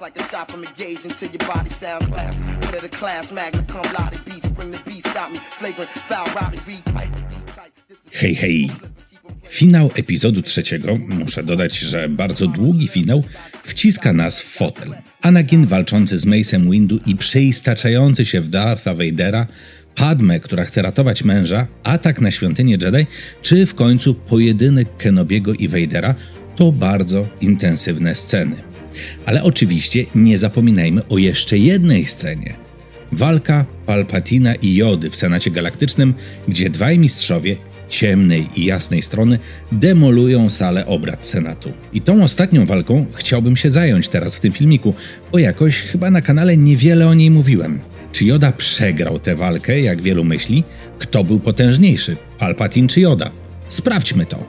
Like a shot from a gauge until your body sound clap. Head of the class, magna cum laude beats, bring the beat, stop me. Flagrant, foul, rowdy. Hej, hej. Finał epizodu trzeciego, muszę dodać, że bardzo długi finał, wciska nas w fotel. Anakin walczący z Mace'em Windu i przeistaczający się w Dartha Vadera, Padme, która chce ratować męża, atak na świątynię Jedi, czy w końcu pojedynek Kenobiego i Vadera, to bardzo intensywne sceny. Ale oczywiście nie zapominajmy o jeszcze jednej scenie. Walka Palpatina i Jody w Senacie Galaktycznym, gdzie dwaj mistrzowie ciemnej i jasnej strony demolują salę obrad Senatu. I tą ostatnią walką chciałbym się zająć teraz w tym filmiku, bo jakoś chyba na kanale niewiele o niej mówiłem. Czy Joda przegrał tę walkę, jak wielu myśli? Kto był potężniejszy, Palpatine czy Joda? Sprawdźmy to.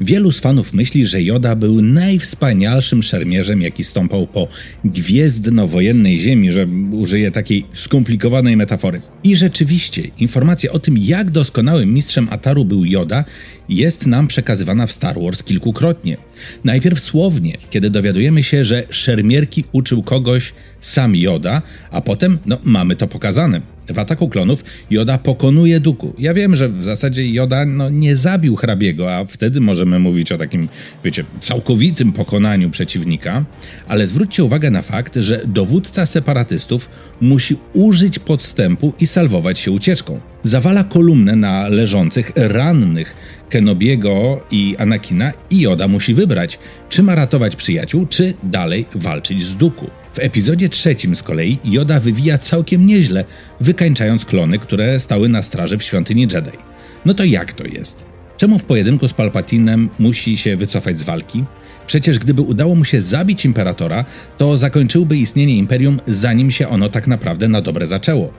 Wielu z fanów myśli, że Joda był najwspanialszym szermierzem, jaki stąpał po gwiezdnowojennej ziemi, że użyję takiej skomplikowanej metafory. I rzeczywiście, informacja o tym, jak doskonałym mistrzem Ataru był Joda, jest nam przekazywana w Star Wars kilkukrotnie. Najpierw słownie, kiedy dowiadujemy się, że szermierki uczył kogoś sam Joda, a potem, no, mamy to pokazane w ataku klonów Joda pokonuje Duku. Ja wiem, że w zasadzie Joda no, nie zabił hrabiego, a wtedy możemy mówić o takim, wiecie, całkowitym pokonaniu przeciwnika, ale zwróćcie uwagę na fakt, że dowódca separatystów musi użyć podstępu i salwować się ucieczką. Zawala kolumnę na leżących, rannych Kenobiego i Anakina i Joda musi wybrać, czy ma ratować przyjaciół, czy dalej walczyć z Duku. W epizodzie trzecim z kolei Joda wywija całkiem nieźle, wykańczając klony, które stały na straży w świątyni Jedi. No to jak to jest? Czemu w pojedynku z Palpatinem musi się wycofać z walki? Przecież gdyby udało mu się zabić imperatora, to zakończyłby istnienie imperium, zanim się ono tak naprawdę na dobre zaczęło.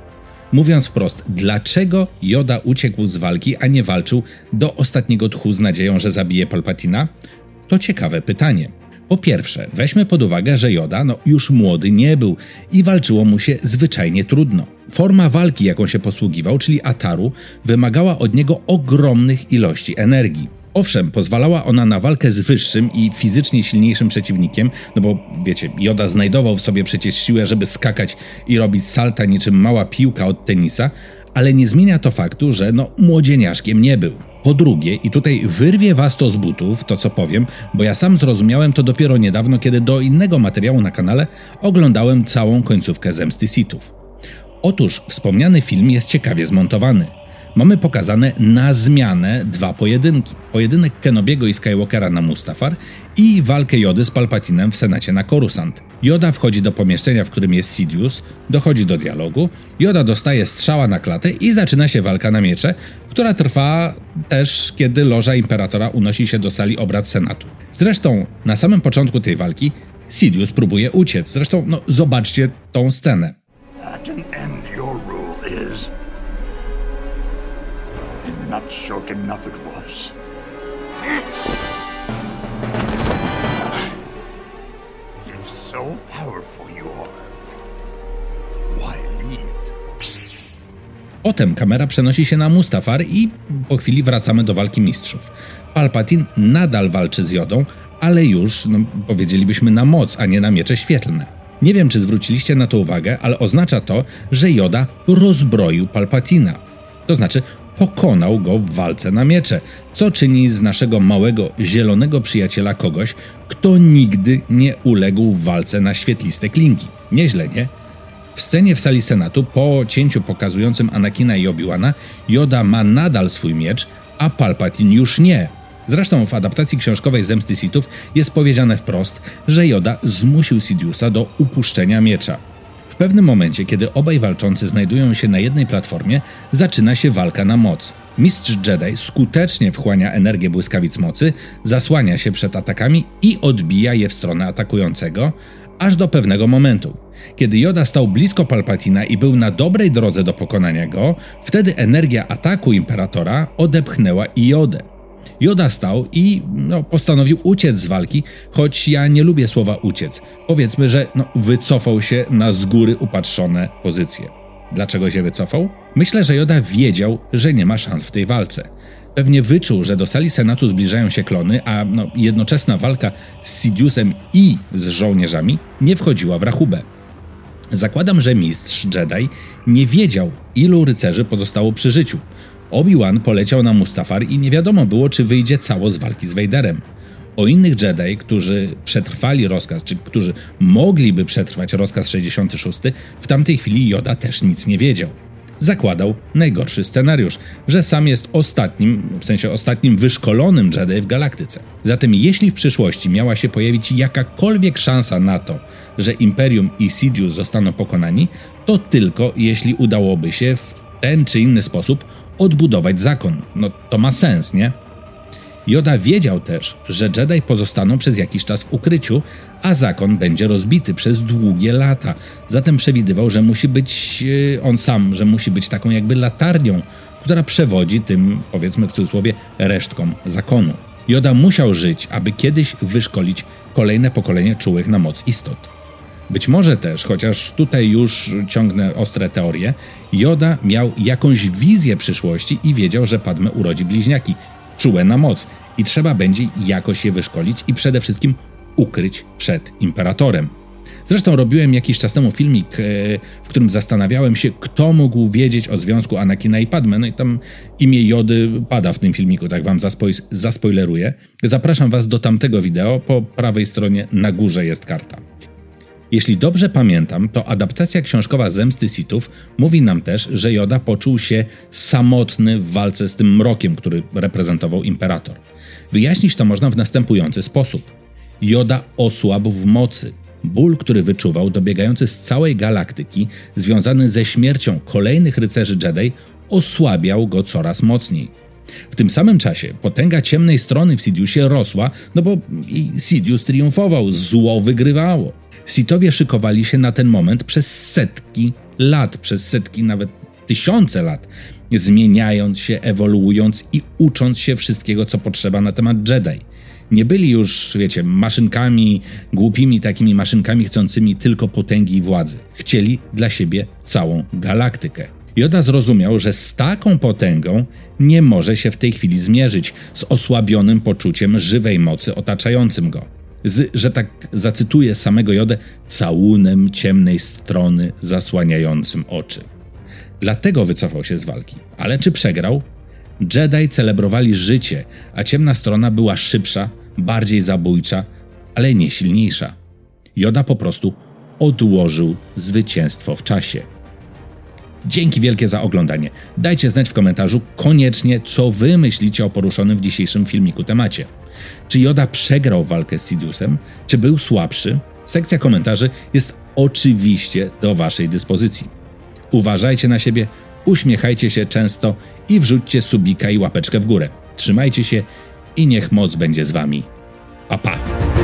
Mówiąc wprost, dlaczego Joda uciekł z walki, a nie walczył do ostatniego tchu z nadzieją, że zabije Palpatina? To ciekawe pytanie. Po pierwsze, weźmy pod uwagę, że Joda no, już młody nie był i walczyło mu się zwyczajnie trudno. Forma walki, jaką się posługiwał, czyli Ataru, wymagała od niego ogromnych ilości energii. Owszem, pozwalała ona na walkę z wyższym i fizycznie silniejszym przeciwnikiem, no bo wiecie, Joda znajdował w sobie przecież siłę, żeby skakać i robić salta niczym mała piłka od tenisa, ale nie zmienia to faktu, że no młodzieniaszkiem nie był. Po drugie, i tutaj wyrwie was to z butów, to co powiem, bo ja sam zrozumiałem to dopiero niedawno, kiedy do innego materiału na kanale oglądałem całą końcówkę Zemsty Sithów. Otóż wspomniany film jest ciekawie zmontowany. Mamy pokazane na zmianę dwa pojedynki. Pojedynek Kenobiego i Skywalkera na Mustafar i walkę Jody z Palpatinem w Senacie na Coruscant. Joda wchodzi do pomieszczenia, w którym jest Sidious, dochodzi do dialogu, Joda dostaje strzała na klatę i zaczyna się walka na miecze, która trwa też, kiedy loża Imperatora unosi się do sali obrad Senatu. Zresztą na samym początku tej walki Sidious próbuje uciec. Zresztą, no, zobaczcie tą scenę. An end, And not short enough it was. If so powerful you are, why leave? Potem kamera przenosi się na Mustafar i po chwili wracamy do walki mistrzów. Palpatine nadal walczy z Jodą, ale już, no, powiedzielibyśmy, na moc, a nie na miecze świetlne. Nie wiem, czy zwróciliście na to uwagę, ale oznacza to, że Joda rozbroił Palpatina. To znaczy, pokonał go w walce na miecze, co czyni z naszego małego, zielonego przyjaciela kogoś, kto nigdy nie uległ w walce na świetliste klingi. Nieźle, nie? W scenie w sali Senatu, po cięciu pokazującym Anakina i Obi-Wana, Joda ma nadal swój miecz, a Palpatine już nie. Zresztą w adaptacji książkowej Zemsty Sithów jest powiedziane wprost, że Joda zmusił Sidiousa do upuszczenia miecza. W pewnym momencie, kiedy obaj walczący znajdują się na jednej platformie, zaczyna się walka na moc. Mistrz Jedi skutecznie wchłania energię błyskawic mocy, zasłania się przed atakami i odbija je w stronę atakującego, aż do pewnego momentu. Kiedy Joda stał blisko Palpatina i był na dobrej drodze do pokonania go, wtedy energia ataku Imperatora odepchnęła i Jodę. Joda stał i no, postanowił uciec z walki, choć ja nie lubię słowa uciec. Powiedzmy, że no, wycofał się na z góry upatrzone pozycje. Dlaczego się wycofał? Myślę, że Joda wiedział, że nie ma szans w tej walce. Pewnie wyczuł, że do sali Senatu zbliżają się klony, a no, jednoczesna walka z Sidiusem i z żołnierzami nie wchodziła w rachubę. Zakładam, że mistrz Jedi nie wiedział, ilu rycerzy pozostało przy życiu. Obi-Wan poleciał na Mustafar i nie wiadomo było, czy wyjdzie cało z walki z Vaderem. O innych Jedi, którzy przetrwali rozkaz, czy którzy mogliby przetrwać rozkaz 66, w tamtej chwili Yoda też nic nie wiedział. Zakładał najgorszy scenariusz, że sam jest ostatnim, w sensie ostatnim wyszkolonym Jedi w galaktyce. Zatem jeśli w przyszłości miała się pojawić jakakolwiek szansa na to, że Imperium i Sidious zostaną pokonani, to tylko jeśli udałoby się w ten czy inny sposób odbudować zakon. No to ma sens, nie? Joda wiedział też, że Jedi pozostaną przez jakiś czas w ukryciu, a zakon będzie rozbity przez długie lata. Zatem przewidywał, że musi być e, on sam, że musi być taką jakby latarnią, która przewodzi tym, powiedzmy w cudzysłowie, resztkom zakonu. Joda musiał żyć, aby kiedyś wyszkolić kolejne pokolenie czułych na moc istot. Być może też, chociaż tutaj już ciągnę ostre teorie, Joda miał jakąś wizję przyszłości i wiedział, że Padme urodzi bliźniaki, czułe na moc i trzeba będzie jakoś je wyszkolić i przede wszystkim ukryć przed imperatorem. Zresztą robiłem jakiś czas temu filmik, e, w którym zastanawiałem się, kto mógł wiedzieć o związku Anakina i Padme. No i tam imię Jody pada w tym filmiku, tak wam zaspoileruję. Zapraszam was do tamtego wideo, po prawej stronie na górze jest karta. Jeśli dobrze pamiętam, to adaptacja książkowa Zemsty Sithów mówi nam też, że Joda poczuł się samotny w walce z tym mrokiem, który reprezentował imperator. Wyjaśnić to można w następujący sposób. Joda osłabł w mocy. Ból, który wyczuwał, dobiegający z całej galaktyki, związany ze śmiercią kolejnych rycerzy Jedi, osłabiał go coraz mocniej. W tym samym czasie potęga ciemnej strony w Sidiousie rosła, no bo Sidious triumfował, zło wygrywało. Sithowie szykowali się na ten moment przez setki lat, przez setki, nawet tysiące lat, zmieniając się, ewoluując i ucząc się wszystkiego, co potrzeba na temat Jedi. Nie byli już, wiecie, maszynkami, głupimi takimi maszynkami chcącymi tylko potęgi i władzy. Chcieli dla siebie całą galaktykę. Joda zrozumiał, że z taką potęgą nie może się w tej chwili zmierzyć z osłabionym poczuciem żywej mocy otaczającym go z, że tak zacytuję samego Jodę, całunem ciemnej strony zasłaniającym oczy. Dlatego wycofał się z walki. Ale czy przegrał? Jedi celebrowali życie, a ciemna strona była szybsza, bardziej zabójcza, ale nie silniejsza. Joda po prostu odłożył zwycięstwo w czasie. Dzięki wielkie za oglądanie. Dajcie znać w komentarzu koniecznie, co wy myślicie o poruszonym w dzisiejszym filmiku temacie. Czy Joda przegrał walkę z Sidiusem? Czy był słabszy? Sekcja komentarzy jest oczywiście do waszej dyspozycji. Uważajcie na siebie, uśmiechajcie się często i wrzućcie subika i łapeczkę w górę. Trzymajcie się i niech moc będzie z wami. Pa pa!